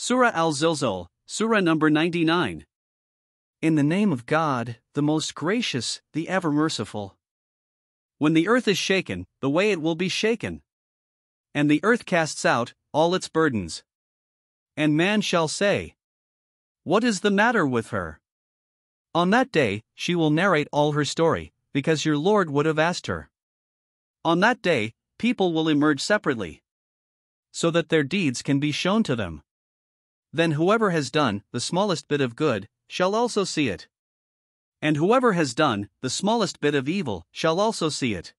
Surah Al Zilzal, Surah number 99. In the name of God, the most gracious, the ever merciful. When the earth is shaken, the way it will be shaken. And the earth casts out all its burdens. And man shall say, What is the matter with her? On that day, she will narrate all her story, because your Lord would have asked her. On that day, people will emerge separately, so that their deeds can be shown to them. Then whoever has done the smallest bit of good shall also see it. And whoever has done the smallest bit of evil shall also see it.